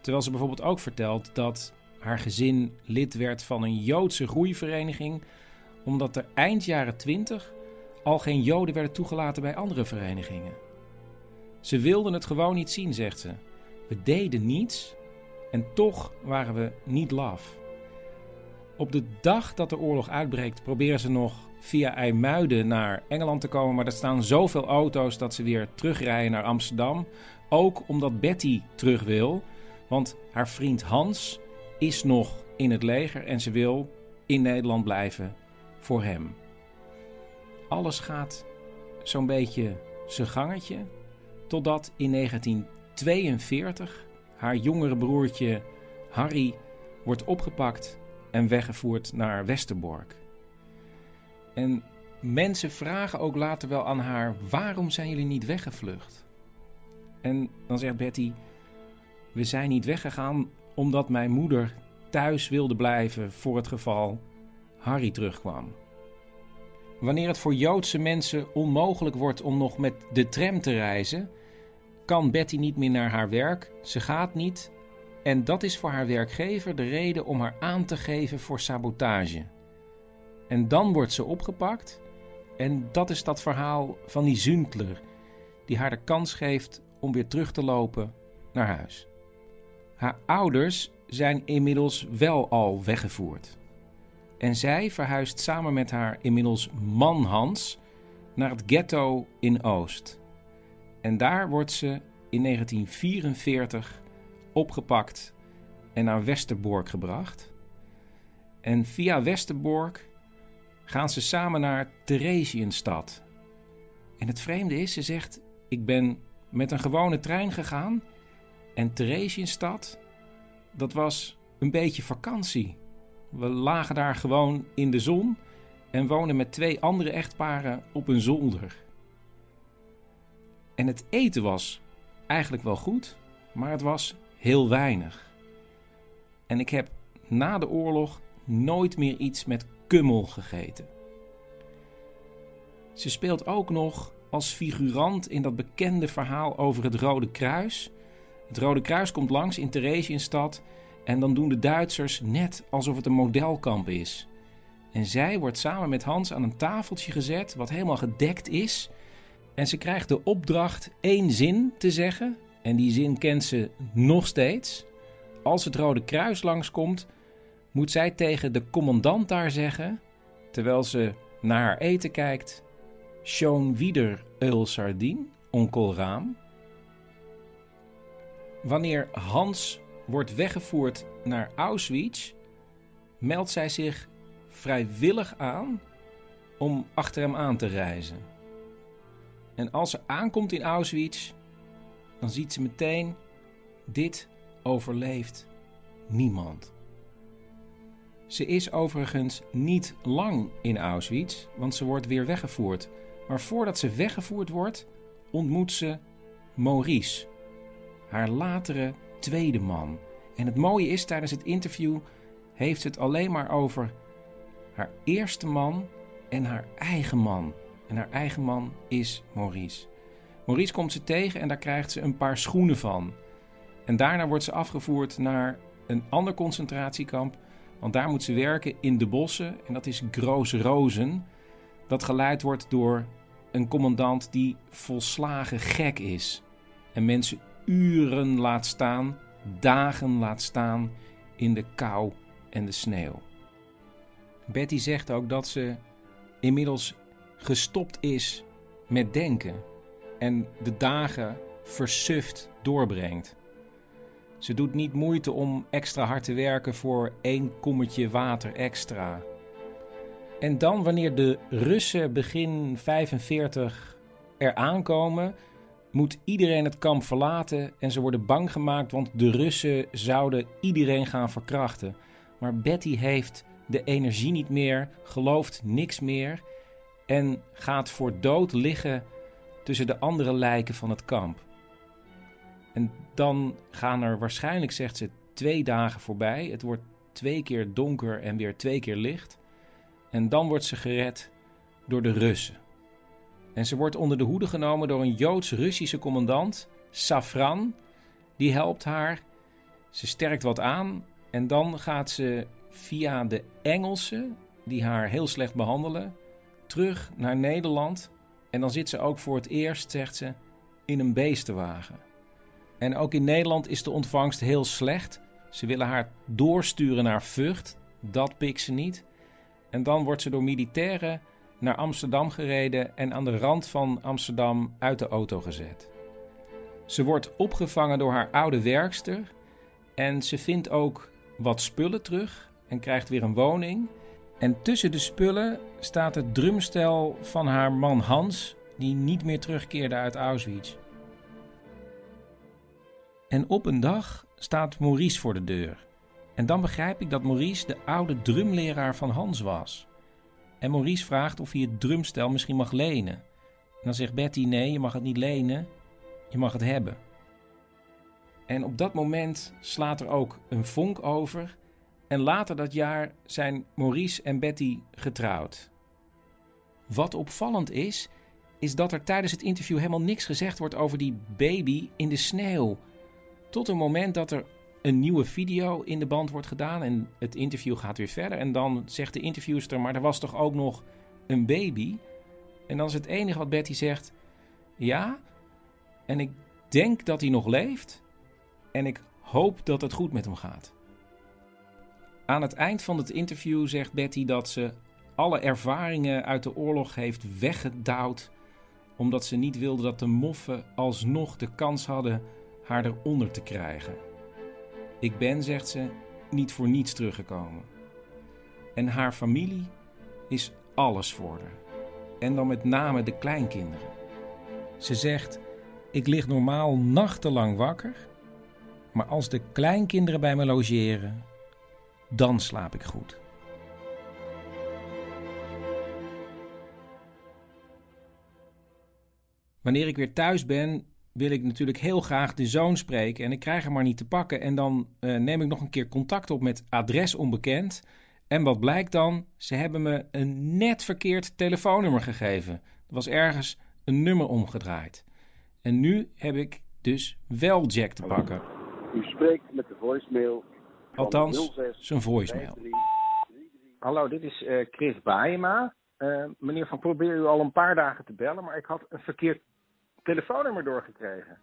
Terwijl ze bijvoorbeeld ook vertelt dat haar gezin lid werd van een Joodse groeivereniging, omdat er eind jaren 20 al geen Joden werden toegelaten bij andere verenigingen. Ze wilden het gewoon niet zien, zegt ze. We deden niets en toch waren we niet laf. Op de dag dat de oorlog uitbreekt, proberen ze nog via IJmuiden naar Engeland te komen. Maar er staan zoveel auto's dat ze weer terugrijden naar Amsterdam. Ook omdat Betty terug wil. Want haar vriend Hans is nog in het leger en ze wil in Nederland blijven voor hem. Alles gaat zo'n beetje zijn gangetje. Totdat in 1942 haar jongere broertje Harry wordt opgepakt en weggevoerd naar Westerbork. En mensen vragen ook later wel aan haar: waarom zijn jullie niet weggevlucht? En dan zegt Betty: We zijn niet weggegaan omdat mijn moeder thuis wilde blijven voor het geval Harry terugkwam. Wanneer het voor Joodse mensen onmogelijk wordt om nog met de tram te reizen, kan Betty niet meer naar haar werk, ze gaat niet en dat is voor haar werkgever de reden om haar aan te geven voor sabotage. En dan wordt ze opgepakt en dat is dat verhaal van die Zündler die haar de kans geeft om weer terug te lopen naar huis. Haar ouders zijn inmiddels wel al weggevoerd. En zij verhuist samen met haar inmiddels man Hans naar het ghetto in Oost. En daar wordt ze in 1944 opgepakt en naar Westerbork gebracht. En via Westerbork gaan ze samen naar Theresienstad. En het vreemde is, ze zegt: Ik ben met een gewone trein gegaan. En Theresienstad, dat was een beetje vakantie. We lagen daar gewoon in de zon en woonden met twee andere echtparen op een zolder. En het eten was eigenlijk wel goed, maar het was heel weinig. En ik heb na de oorlog nooit meer iets met kummel gegeten. Ze speelt ook nog als figurant in dat bekende verhaal over het Rode Kruis. Het Rode Kruis komt langs in Theresienstad en dan doen de Duitsers net alsof het een modelkamp is. En zij wordt samen met Hans aan een tafeltje gezet, wat helemaal gedekt is. En ze krijgt de opdracht één zin te zeggen En die zin kent ze nog steeds. Als het Rode Kruis langskomt, moet zij tegen de commandant daar zeggen, terwijl ze naar haar eten kijkt: Schoon wieder eul sardine, onkel Raam. Wanneer Hans wordt weggevoerd naar Auschwitz, meldt zij zich vrijwillig aan om achter hem aan te reizen. En als ze aankomt in Auschwitz, dan ziet ze meteen: dit overleeft niemand. Ze is overigens niet lang in Auschwitz, want ze wordt weer weggevoerd. Maar voordat ze weggevoerd wordt, ontmoet ze Maurice, haar latere tweede man. En het mooie is, tijdens het interview heeft ze het alleen maar over haar eerste man en haar eigen man. En haar eigen man is Maurice. Maurice komt ze tegen en daar krijgt ze een paar schoenen van. En daarna wordt ze afgevoerd naar een ander concentratiekamp. Want daar moet ze werken in de bossen. En dat is Groos Rozen. Dat geleid wordt door een commandant die volslagen gek is. En mensen uren laat staan, dagen laat staan in de kou en de sneeuw. Betty zegt ook dat ze inmiddels gestopt is met denken en de dagen versuft doorbrengt. Ze doet niet moeite om extra hard te werken voor één kommetje water extra. En dan, wanneer de Russen begin 45 er aankomen, moet iedereen het kamp verlaten en ze worden bang gemaakt, want de Russen zouden iedereen gaan verkrachten. Maar Betty heeft de energie niet meer, gelooft niks meer en gaat voor dood liggen tussen de andere lijken van het kamp. En dan gaan er waarschijnlijk, zegt ze, twee dagen voorbij. Het wordt twee keer donker en weer twee keer licht. En dan wordt ze gered door de Russen. En ze wordt onder de hoede genomen door een Joods-Russische commandant, Safran. Die helpt haar. Ze sterkt wat aan. En dan gaat ze via de Engelsen, die haar heel slecht behandelen, terug naar Nederland. En dan zit ze ook voor het eerst, zegt ze, in een beestenwagen. En ook in Nederland is de ontvangst heel slecht. Ze willen haar doorsturen naar Vught. Dat pikt ze niet. En dan wordt ze door militairen naar Amsterdam gereden en aan de rand van Amsterdam uit de auto gezet. Ze wordt opgevangen door haar oude werkster en ze vindt ook wat spullen terug en krijgt weer een woning. En tussen de spullen staat het drumstel van haar man Hans, die niet meer terugkeerde uit Auschwitz. En op een dag staat Maurice voor de deur. En dan begrijp ik dat Maurice de oude drumleraar van Hans was. En Maurice vraagt of hij het drumstel misschien mag lenen. En dan zegt Betty: nee, je mag het niet lenen, je mag het hebben. En op dat moment slaat er ook een vonk over. En later dat jaar zijn Maurice en Betty getrouwd. Wat opvallend is, is dat er tijdens het interview helemaal niks gezegd wordt over die baby in de sneeuw. Tot een moment dat er een nieuwe video in de band wordt gedaan en het interview gaat weer verder. En dan zegt de interviewster, maar er was toch ook nog een baby? En dan is het enige wat Betty zegt, ja, en ik denk dat hij nog leeft en ik hoop dat het goed met hem gaat. Aan het eind van het interview zegt Betty dat ze alle ervaringen uit de oorlog heeft weggedouwd, omdat ze niet wilde dat de moffen alsnog de kans hadden haar eronder te krijgen. Ik ben, zegt ze, niet voor niets teruggekomen. En haar familie is alles voor haar. En dan met name de kleinkinderen. Ze zegt: Ik lig normaal nachtenlang wakker, maar als de kleinkinderen bij me logeren, dan slaap ik goed. Wanneer ik weer thuis ben, wil ik natuurlijk heel graag de zoon spreken. En ik krijg hem maar niet te pakken. En dan uh, neem ik nog een keer contact op met adres onbekend. En wat blijkt dan? Ze hebben me een net verkeerd telefoonnummer gegeven. Er was ergens een nummer omgedraaid. En nu heb ik dus wel Jack te pakken. U spreekt met de voicemail. Althans, zijn voicemail. Hallo, dit is uh, Chris Baema. Uh, meneer Van probeer u al een paar dagen te bellen, maar ik had een verkeerd telefoonnummer doorgekregen.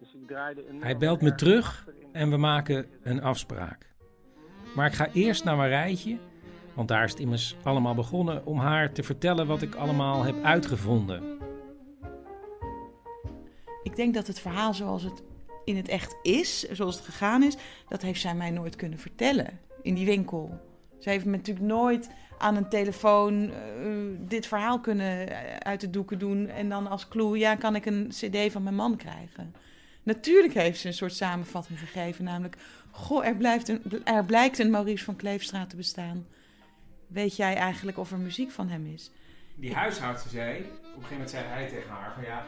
Dus ik draaide een Hij belt me terug en we maken een afspraak. Maar ik ga eerst naar mijn rijtje, want daar is het immers allemaal begonnen, om haar te vertellen wat ik allemaal heb uitgevonden. Ik denk dat het verhaal zoals het in het echt is, zoals het gegaan is, dat heeft zij mij nooit kunnen vertellen in die winkel. Ze heeft me natuurlijk nooit aan een telefoon eh, dit verhaal kunnen eh, uit de doeken doen en dan als clue, ja, kan ik een cd van mijn man krijgen. Natuurlijk heeft ze een soort samenvatting gegeven, namelijk, goh, er, blijft een, er blijkt een Maurice van Kleefstraat te bestaan. Weet jij eigenlijk of er muziek van hem is? Die huishoudster zei, op een gegeven moment zei hij tegen haar van ja,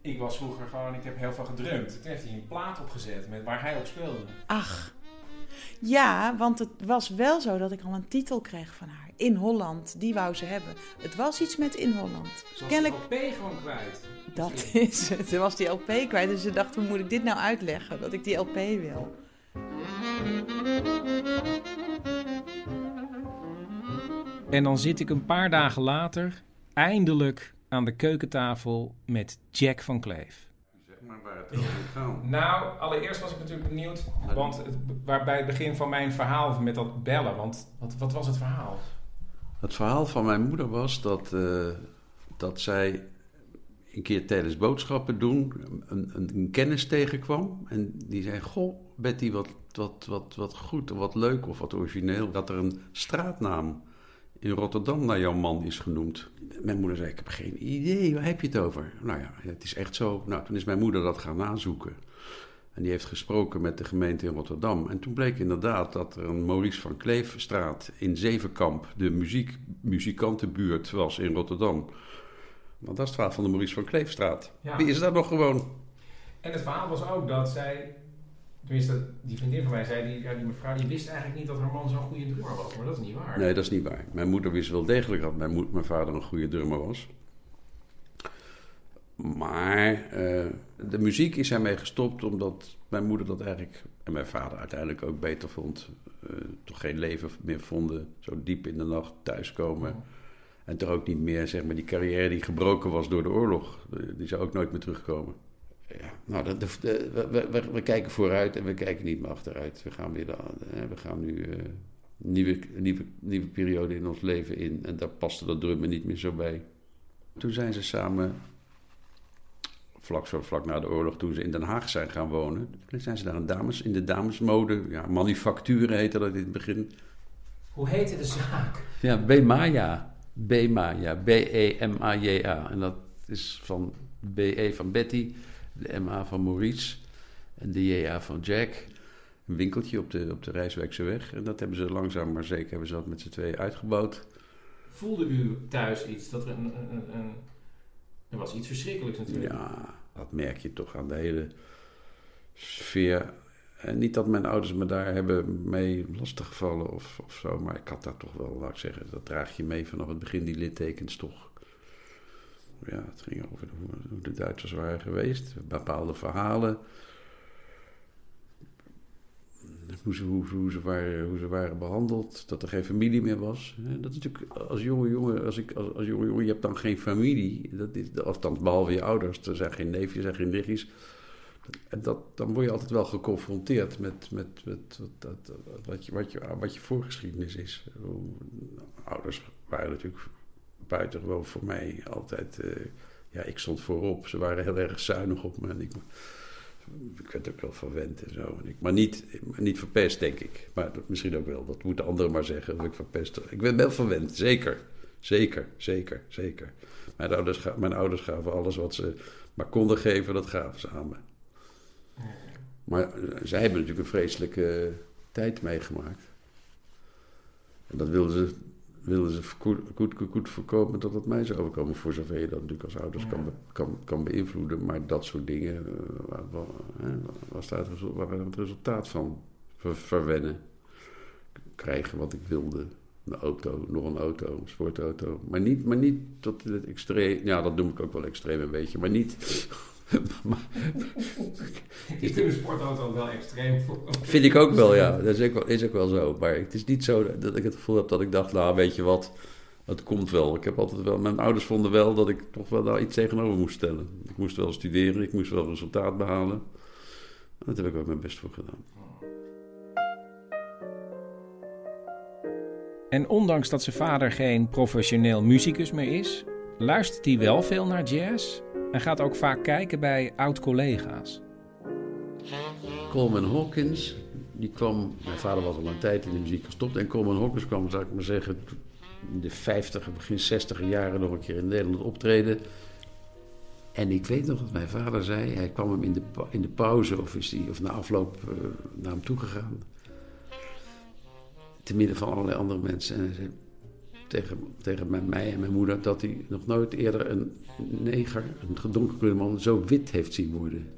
ik was vroeger gewoon, ik heb heel veel gedrumd. Toen heeft hij een plaat opgezet met waar hij op speelde. Ach, ja, want het was wel zo dat ik al een titel kreeg van haar. In Holland, die wou ze hebben. Het was iets met In Holland. Ze was de LP gewoon kwijt. Dat is het. Ze was die LP kwijt. Dus ze dacht, hoe moet ik dit nou uitleggen? Dat ik die LP wil. En dan zit ik een paar dagen later eindelijk aan de keukentafel met Jack van Kleef. Zeg maar waar het over gaat. Nou, allereerst was ik natuurlijk benieuwd, want het, waar bij het begin van mijn verhaal met dat bellen, want wat, wat was het verhaal? Het verhaal van mijn moeder was dat, eh, dat zij een keer tijdens boodschappen doen een, een, een kennis tegenkwam. En die zei, goh, Betty, wat, wat, wat, wat goed, wat leuk of wat origineel. Dat er een straatnaam in Rotterdam naar jouw man is genoemd. Mijn moeder zei, ik heb geen idee, waar heb je het over? Nou ja, het is echt zo. Nou, toen is mijn moeder dat gaan nazoeken. En die heeft gesproken met de gemeente in Rotterdam. En toen bleek inderdaad dat er een Maurice van Kleefstraat in Zevenkamp, de muziek, muzikantenbuurt, was in Rotterdam. Want dat is het verhaal van de Maurice van Kleefstraat. Ja. Wie is dat nog gewoon? En het verhaal was ook dat zij, tenminste die vriendin van mij zei, die, ja, die mevrouw, die wist eigenlijk niet dat haar man zo'n goede drummer was. Maar dat is niet waar. Nee, dat is niet waar. Mijn moeder wist wel degelijk dat mijn, mijn vader een goede drummer was. Maar eh, de muziek is ermee gestopt omdat mijn moeder dat eigenlijk, en mijn vader uiteindelijk ook beter vond. eh, toch geen leven meer vonden, zo diep in de nacht thuiskomen. En toch ook niet meer, zeg maar, die carrière die gebroken was door de oorlog. eh, Die zou ook nooit meer terugkomen. Ja, nou, dat, de- de- we, we, we kijken vooruit en we kijken niet meer achteruit. We gaan, weer de, eh, we gaan nu eh, een nieuwe, nieuwe, nieuwe periode in ons leven in. En daar paste dat drummen niet meer zo bij. Toen zijn ze samen, vlak, zo, vlak na de oorlog, toen ze in Den Haag zijn gaan wonen. Toen zijn ze daar een dames, in de damesmode, ja, manufacturen heette dat in het begin. Hoe heette de zaak? Ja, B-Maya. B-Maya. B-E-M-A-J-A. En dat is van B-E van Betty, de M-A van Maurice en de J-A van Jack. Een winkeltje op de, op de Rijswijkse weg. En dat hebben ze langzaam maar zeker hebben ze dat met z'n tweeën uitgebouwd. Voelde u thuis iets, dat er een, een, een- er was iets verschrikkelijks natuurlijk. Ja, dat merk je toch aan de hele sfeer. En niet dat mijn ouders me daar hebben mee lastiggevallen of, of zo, maar ik had daar toch wel, laat ik zeggen, dat draag je mee vanaf het begin, die littekens toch. Ja, het ging over hoe, de Duitsers waren geweest, bepaalde verhalen. Hoe ze, hoe, ze waren, hoe ze waren behandeld, dat er geen familie meer was. Dat is natuurlijk als jonge jongen, als, ik, als, als jonge jongen, je hebt dan geen familie. Dat is, althans, behalve je ouders. Er zijn geen neefjes en geen nichtjes. En dat, dan word je altijd wel geconfronteerd met, met, met wat, dat, wat, je, wat, je, wat je voorgeschiedenis is. Ouders waren natuurlijk buitengewoon voor mij altijd... eh, ja, ik stond voorop. Ze waren heel erg zuinig op me. Ik, ik werd ook wel verwend en zo. En ik, maar niet, niet verpest, denk ik. Maar misschien ook wel. Dat moeten anderen maar zeggen. Of ik verpest. Ik ben wel verwend, zeker. Zeker, zeker, zeker. Mijn ouders, mijn ouders gaven alles wat ze maar konden geven, dat gaven ze aan me. Maar eh, zij hebben natuurlijk een vreselijke tijd meegemaakt. En dat wilden ze, wilden ze goed, goed, goed, voorkomen dat het mij zou overkomen. Voor zover je dat natuurlijk als ouders kan, be- kan, kan beïnvloeden. Maar dat soort dingen eh, wa- wa- hè, was daar het, het resultaat van. Ver, verwennen. Krijgen wat ik wilde. Een auto, nog een auto, een sportauto. Maar niet, maar niet tot het extreem. Ja, dat noem ik ook wel extreem een beetje. Maar niet. Maar, Ik vind een sportauto wel extreem voor. Vind ik ook wel, ja. Dat is ook wel, is ook wel zo. Maar het is niet zo dat ik het gevoel heb dat ik dacht, nou, weet je wat, Dat komt wel. Ik heb altijd wel. Mijn ouders vonden wel dat ik toch wel daar iets tegenover moest stellen. Ik moest wel studeren, ik moest wel resultaat behalen. En dat heb ik ook mijn best voor gedaan. En ondanks dat zijn vader geen professioneel muzikus meer is, luistert hij wel veel naar jazz en gaat ook vaak kijken bij oud-collega's. Coleman Hawkins, die kwam. Mijn vader was al een tijd in de muziek gestopt. En Coleman Hawkins kwam, zou ik maar zeggen, in de 50, begin 60 jaren nog een keer in Nederland optreden. En ik weet nog dat mijn vader zei, hij kwam hem in de, in de pauze of, is die, of na afloop eh, naar hem toe gegaan. Te midden van allerlei andere mensen. En hij zei tegen, tegen mij- en mijn moeder dat hij nog nooit eerder een neger, een gedonkerde man, zo wit heeft zien worden.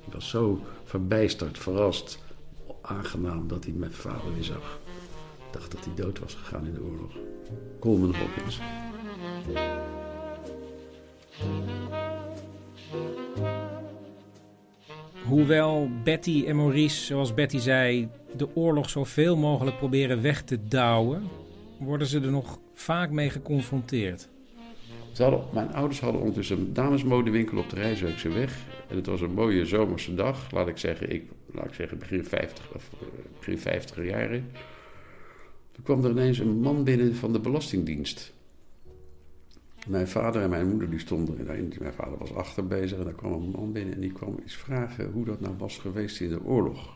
Hij was zo verbijsterd, verrast, aangenaam dat hij mijn vader weer zag. Ik dacht dat hij dood was gegaan in de oorlog. Coleman Hawkins. Hoewel Betty en Maurice, zoals Betty zei, de oorlog zoveel mogelijk proberen weg te douwen, worden ze er nog vaak mee geconfronteerd. Hadden, mijn ouders hadden ondertussen een damesmodewinkel op de Rijswijkse weg. En het was een mooie zomerse dag, laat ik zeggen, ik, laat ik zeggen begin 50 of eh, begin 50 jaren. Toen kwam er ineens een man binnen van de Belastingdienst. Mijn vader en mijn moeder die stonden, daarin, mijn vader was achter bezig en daar kwam een man binnen en die kwam eens vragen hoe dat nou was geweest in de oorlog.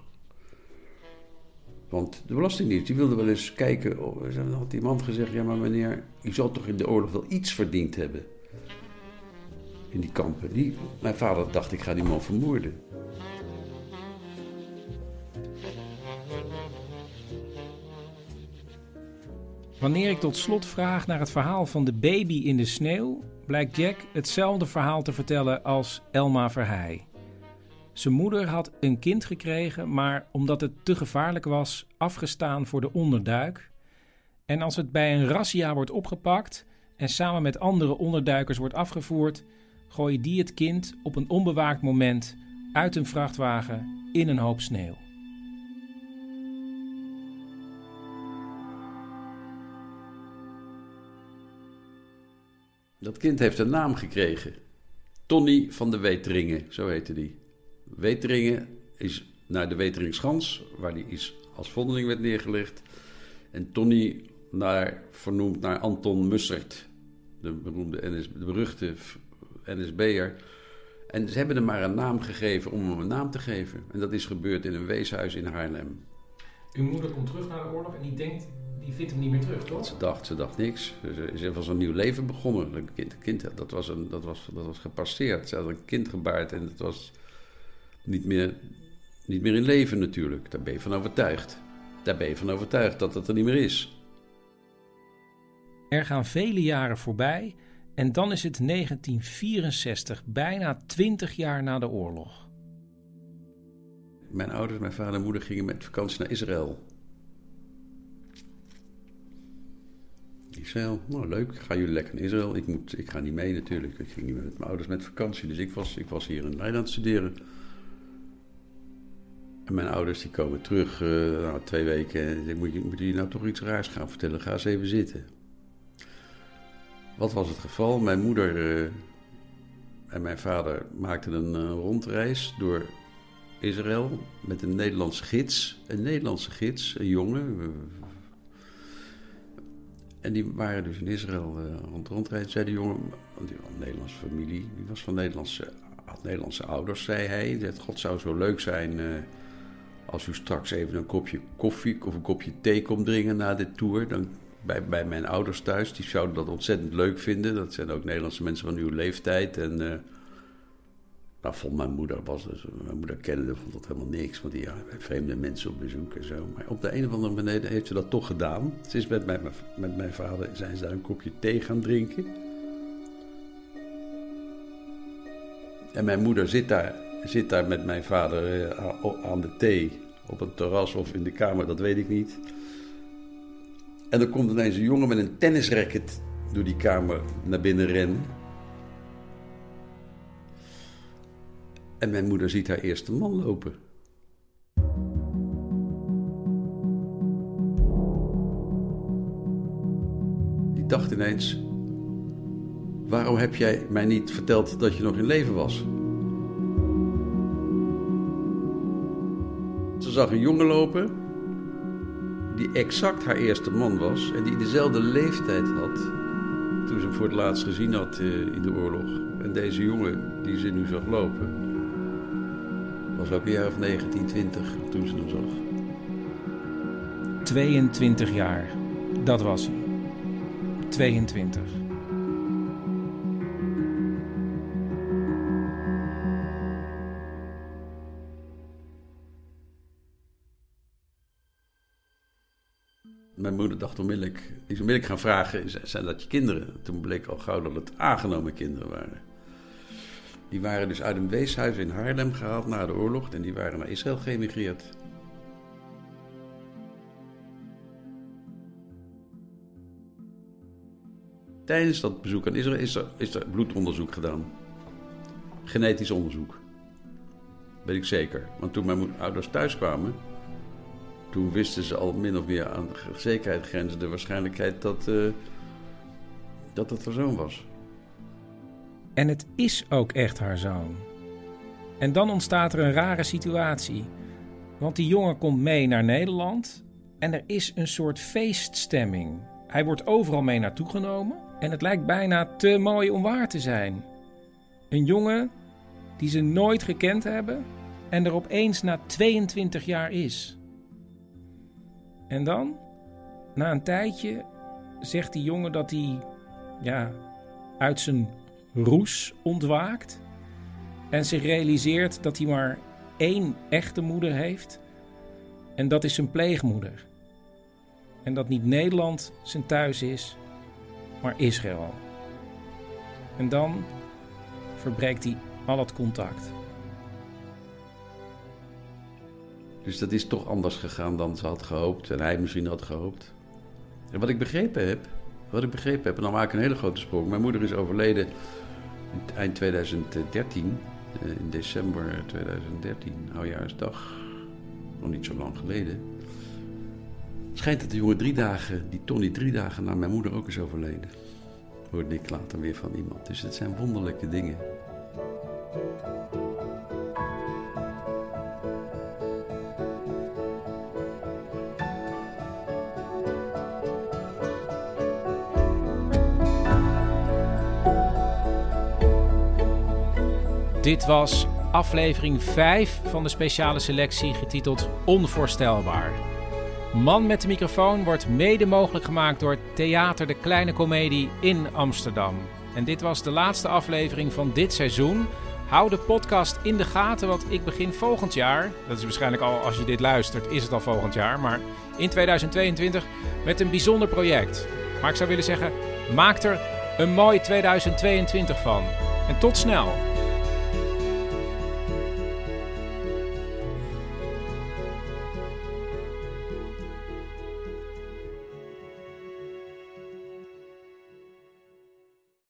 Want de Belastingdienst die wilde wel eens kijken. oh, Dan had die man gezegd: Ja, maar meneer, u zal toch in de oorlog wel iets verdiend hebben? In die kampen. Die, mijn vader dacht: Ik ga die man vermoorden. Wanneer ik tot slot vraag naar het verhaal van de baby in de sneeuw, blijkt Jack hetzelfde verhaal te vertellen als Elma Verheij. Zijn moeder had een kind gekregen, maar omdat het te gevaarlijk was, afgestaan voor de onderduik. En als het bij een razzia wordt opgepakt en samen met andere onderduikers wordt afgevoerd, gooien die het kind op een onbewaakt moment uit een vrachtwagen in een hoop sneeuw. Dat kind heeft een naam gekregen. Tony van de Weteringen, zo heette die. Weteringen is naar de Weteringschans, waar die is als vondeling werd neergelegd. En Tony naar, vernoemd naar Anton Mussert, de beroemde NS, de beruchte NSB'er. En ze hebben hem maar een naam gegeven om hem een naam te geven. En dat is gebeurd in een weeshuis in Haarlem. Uw moeder komt terug naar de oorlog en die denkt, die vindt hem niet meer terug, toch? Ze dacht, ze dacht niks. Ze, ze was een nieuw leven begonnen. Een kind, kind, dat, was een, dat, was, dat was gepasseerd. Ze had een kind gebaard en het was niet meer, niet meer in leven natuurlijk. Daar ben je van overtuigd. Daar ben je van overtuigd dat het er niet meer is. Er gaan vele jaren voorbij en dan is het 1964, bijna 20 jaar na de oorlog. Mijn ouders, mijn vader en moeder gingen met vakantie naar Israël. Israël, nou leuk, gaan jullie lekker naar Israël? Ik, moet, ik ga niet mee natuurlijk. Ik ging niet met mijn ouders met vakantie, dus ik was, ik was hier in Nederland studeren. Mijn ouders die komen terug, uh, nou, twee weken. En ik moet, moet je nou toch iets raars gaan vertellen? Ga eens even zitten. Wat was het geval? Mijn moeder uh, en mijn vader maakten een uh, rondreis door Israël met een Nederlandse gids. Een Nederlandse gids, een jongen. En die waren dus in Israël uh, rond rondrijden. Zei de jongen, want die was een Nederlandse familie, die was van Nederlandse, had Nederlandse ouders, zei hij. Dat God zou zo leuk zijn als u straks even een kopje koffie of een kopje thee komt drinken na dit tour. Dan bij, bij mijn ouders thuis, die zouden dat ontzettend leuk vinden. Dat zijn ook Nederlandse mensen van uw leeftijd. En uh, nou, vond mijn moeder, was dus, mijn moeder kende vond dat helemaal niks. Want die ja, vreemde mensen op bezoek en zo. Maar op de een of andere manier heeft ze dat toch gedaan. Ze is met mijn, met mijn vader, zijn ze daar een kopje thee gaan drinken. En mijn moeder zit daar, zit daar met mijn vader uh, aan de thee. Op een terras of in de kamer, dat weet ik niet. En dan komt ineens een jongen met een tennisracket door die kamer naar binnen rennen. En mijn moeder ziet haar eerste man lopen. Die dacht ineens: Waarom heb jij mij niet verteld dat je nog in leven was? Ze zag een jongen lopen die exact haar eerste man was en die dezelfde leeftijd had toen ze hem voor het laatst gezien had eh, in de oorlog. En deze jongen die ze nu zag lopen, was ook een jaar of 19, 20 toen ze hem zag. 22 jaar, dat was hij. 22. Dacht onmiddellijk, die is gaan vragen, zijn dat je kinderen? Toen bleek al gauw dat het aangenomen kinderen waren. Die waren dus uit een weeshuis in Haarlem gehaald na de oorlog en die waren naar Israël geëmigreerd. Tijdens dat bezoek aan Israël is er, is er bloedonderzoek gedaan. Genetisch onderzoek. Weet ik zeker. Want toen mijn ouders thuis kwamen, toen wisten ze al min of meer aan de zekerheid grenzen de waarschijnlijkheid dat, uh, dat het haar zoon was. En het is ook echt haar zoon. En dan ontstaat er een rare situatie. Want die jongen komt mee naar Nederland en er is een soort feeststemming. Hij wordt overal mee naartoe genomen en het lijkt bijna te mooi om waar te zijn. Een jongen die ze nooit gekend hebben en er opeens na 22 jaar is. En dan, na een tijdje, zegt die jongen dat hij ja, uit zijn roes ontwaakt en zich realiseert dat hij maar één echte moeder heeft en dat is zijn pleegmoeder. En dat niet Nederland zijn thuis is, maar Israël. En dan verbreekt hij al het contact. Dus dat is toch anders gegaan dan ze had gehoopt en hij misschien had gehoopt. En wat ik begrepen heb, wat ik begrepen heb, en dan maak ik een hele grote sprong. Mijn moeder is overleden eind 2013, eh, in december 2013, oudjaarsdag, nog niet zo lang geleden. Schijnt dat de jongen drie dagen, die Tony drie dagen na mijn moeder ook is overleden. Hoorde ik later weer van iemand. Dus het zijn wonderlijke dingen. Dit was aflevering 5 van de speciale selectie getiteld Onvoorstelbaar. Man met de microfoon wordt mede mogelijk gemaakt door Theater de Kleine Comedie in Amsterdam. En dit was de laatste aflevering van dit seizoen. Hou de podcast in de gaten, want ik begin volgend jaar. Dat is waarschijnlijk al als je dit luistert, is het al volgend jaar. Maar in 2022 met een bijzonder project. Maar ik zou willen zeggen, maak er een mooi 2022 van. En tot snel!